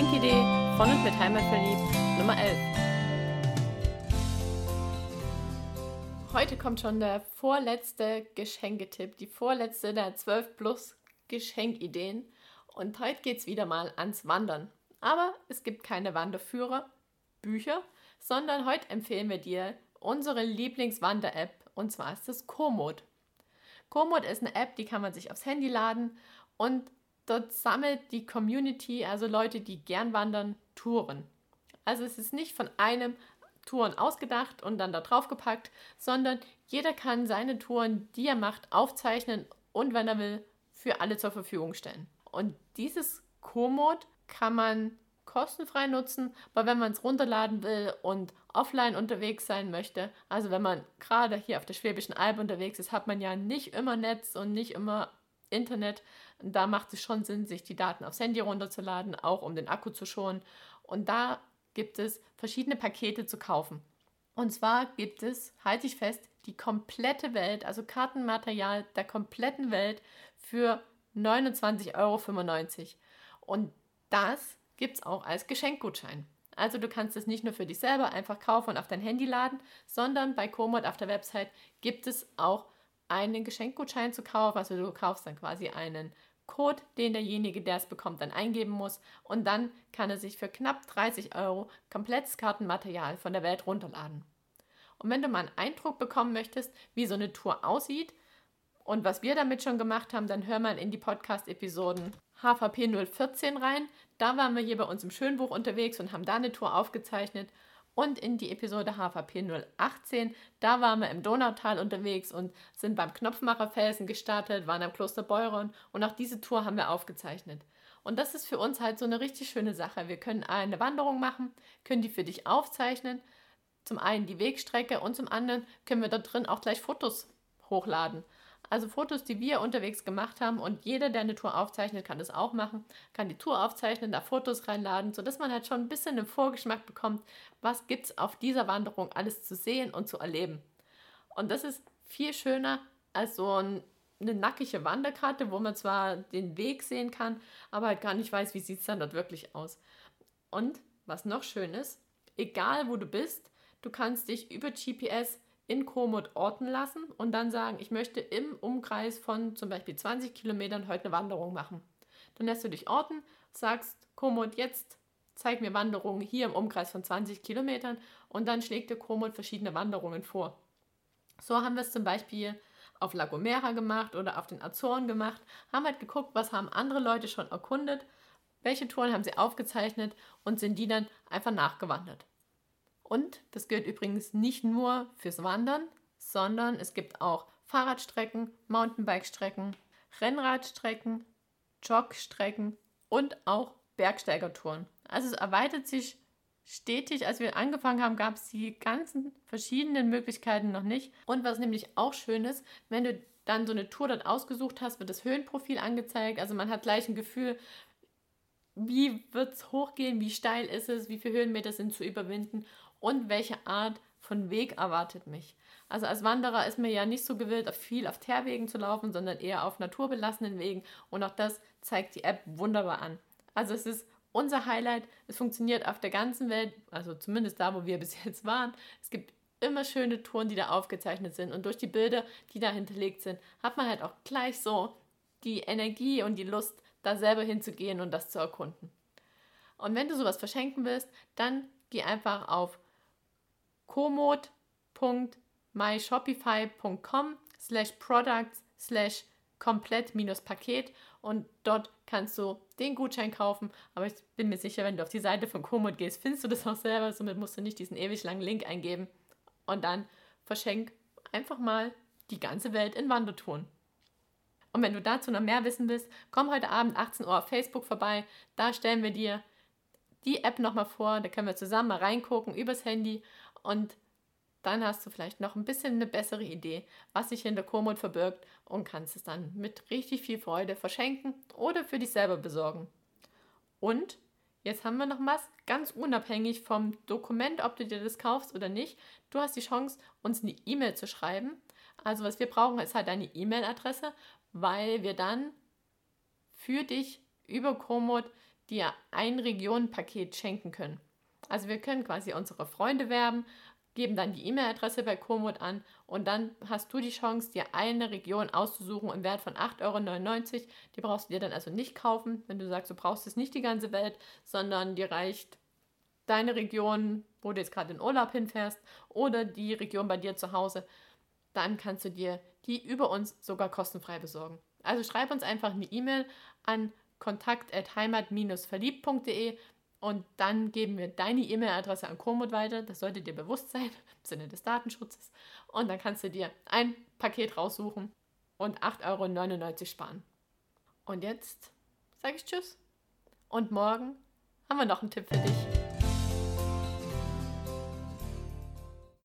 Geschenkidee von und mit Heimatverliebt Nummer 11. Heute kommt schon der vorletzte Geschenketipp, die vorletzte der 12 plus Geschenkideen. Und heute geht es wieder mal ans Wandern. Aber es gibt keine Wanderführer, Bücher, sondern heute empfehlen wir dir unsere Lieblingswander-App und zwar ist es Komoot. Komoot ist eine App, die kann man sich aufs Handy laden und dort sammelt die Community, also Leute, die gern wandern, Touren. Also es ist nicht von einem Touren ausgedacht und dann da drauf gepackt, sondern jeder kann seine Touren, die er macht, aufzeichnen und wenn er will, für alle zur Verfügung stellen. Und dieses Komoot kann man kostenfrei nutzen, aber wenn man es runterladen will und offline unterwegs sein möchte, also wenn man gerade hier auf der Schwäbischen Alb unterwegs ist, hat man ja nicht immer Netz und nicht immer Internet. Da macht es schon Sinn, sich die Daten aufs Handy runterzuladen, auch um den Akku zu schonen. Und da gibt es verschiedene Pakete zu kaufen. Und zwar gibt es, halte ich fest, die komplette Welt, also Kartenmaterial der kompletten Welt für 29,95 Euro. Und das gibt es auch als Geschenkgutschein. Also du kannst es nicht nur für dich selber einfach kaufen und auf dein Handy laden, sondern bei Komoot auf der Website gibt es auch einen Geschenkgutschein zu kaufen. Also du kaufst dann quasi einen Code, den derjenige, der es bekommt, dann eingeben muss. Und dann kann er sich für knapp 30 Euro komplettes Kartenmaterial von der Welt runterladen. Und wenn du mal einen Eindruck bekommen möchtest, wie so eine Tour aussieht und was wir damit schon gemacht haben, dann hör mal in die Podcast-Episoden HVP 014 rein. Da waren wir hier bei uns im Schönbuch unterwegs und haben da eine Tour aufgezeichnet. Und in die Episode HVP 018, da waren wir im Donautal unterwegs und sind beim Knopfmacherfelsen gestartet, waren am Kloster Beuron und auch diese Tour haben wir aufgezeichnet. Und das ist für uns halt so eine richtig schöne Sache. Wir können eine Wanderung machen, können die für dich aufzeichnen. Zum einen die Wegstrecke und zum anderen können wir da drin auch gleich Fotos hochladen. Also Fotos, die wir unterwegs gemacht haben und jeder, der eine Tour aufzeichnet, kann das auch machen, kann die Tour aufzeichnen, da Fotos reinladen, sodass man halt schon ein bisschen einen Vorgeschmack bekommt, was gibt es auf dieser Wanderung alles zu sehen und zu erleben. Und das ist viel schöner als so ein, eine nackige Wanderkarte, wo man zwar den Weg sehen kann, aber halt gar nicht weiß, wie sieht es dann dort wirklich aus. Und was noch schön ist, egal wo du bist, du kannst dich über GPS in Komoot orten lassen und dann sagen, ich möchte im Umkreis von zum Beispiel 20 Kilometern heute eine Wanderung machen. Dann lässt du dich orten, sagst Komoot, jetzt zeig mir Wanderungen hier im Umkreis von 20 Kilometern und dann schlägt dir Komoot verschiedene Wanderungen vor. So haben wir es zum Beispiel auf La Gomera gemacht oder auf den Azoren gemacht, haben halt geguckt, was haben andere Leute schon erkundet, welche Touren haben sie aufgezeichnet und sind die dann einfach nachgewandert. Und das gilt übrigens nicht nur fürs Wandern, sondern es gibt auch Fahrradstrecken, Mountainbike-Strecken, Rennradstrecken, Jogstrecken und auch Bergsteigertouren. Also es erweitert sich stetig. Als wir angefangen haben, gab es die ganzen verschiedenen Möglichkeiten noch nicht. Und was nämlich auch schön ist, wenn du dann so eine Tour dort ausgesucht hast, wird das Höhenprofil angezeigt. Also man hat gleich ein Gefühl, wie wird es hochgehen, wie steil ist es, wie viele Höhenmeter sind zu überwinden und welche Art von Weg erwartet mich. Also als Wanderer ist mir ja nicht so gewillt, auf viel auf Teerwegen zu laufen, sondern eher auf naturbelassenen Wegen und auch das zeigt die App wunderbar an. Also es ist unser Highlight, es funktioniert auf der ganzen Welt, also zumindest da, wo wir bis jetzt waren. Es gibt immer schöne Touren, die da aufgezeichnet sind und durch die Bilder, die da hinterlegt sind, hat man halt auch gleich so die Energie und die Lust, da selber hinzugehen und das zu erkunden. Und wenn du sowas verschenken willst, dann geh einfach auf komoot.myshopify.com slash products slash komplett minus Paket und dort kannst du den Gutschein kaufen. Aber ich bin mir sicher, wenn du auf die Seite von Komoot gehst, findest du das auch selber. Somit musst du nicht diesen ewig langen Link eingeben und dann verschenk einfach mal die ganze Welt in Wandertouren. Und wenn du dazu noch mehr wissen willst, komm heute Abend 18 Uhr auf Facebook vorbei. Da stellen wir dir die App nochmal vor. Da können wir zusammen mal reingucken übers Handy und dann hast du vielleicht noch ein bisschen eine bessere Idee, was sich hinter Komoot verbirgt und kannst es dann mit richtig viel Freude verschenken oder für dich selber besorgen. Und jetzt haben wir noch was ganz unabhängig vom Dokument, ob du dir das kaufst oder nicht. Du hast die Chance, uns eine E-Mail zu schreiben. Also was wir brauchen, ist halt deine E-Mail-Adresse, weil wir dann für dich über Komoot dir ein Regionenpaket schenken können. Also wir können quasi unsere Freunde werben, geben dann die E-Mail-Adresse bei Komoot an und dann hast du die Chance, dir eine Region auszusuchen im Wert von 8,99 Euro. Die brauchst du dir dann also nicht kaufen, wenn du sagst, du brauchst es nicht die ganze Welt, sondern dir reicht deine Region, wo du jetzt gerade in Urlaub hinfährst oder die Region bei dir zu Hause. Dann kannst du dir die über uns sogar kostenfrei besorgen. Also schreib uns einfach eine E-Mail an kontakt.heimat-verliebt.de und dann geben wir deine E-Mail-Adresse an Komoot weiter. Das sollte dir bewusst sein im Sinne des Datenschutzes. Und dann kannst du dir ein Paket raussuchen und 8,99 Euro sparen. Und jetzt sage ich Tschüss. Und morgen haben wir noch einen Tipp für dich.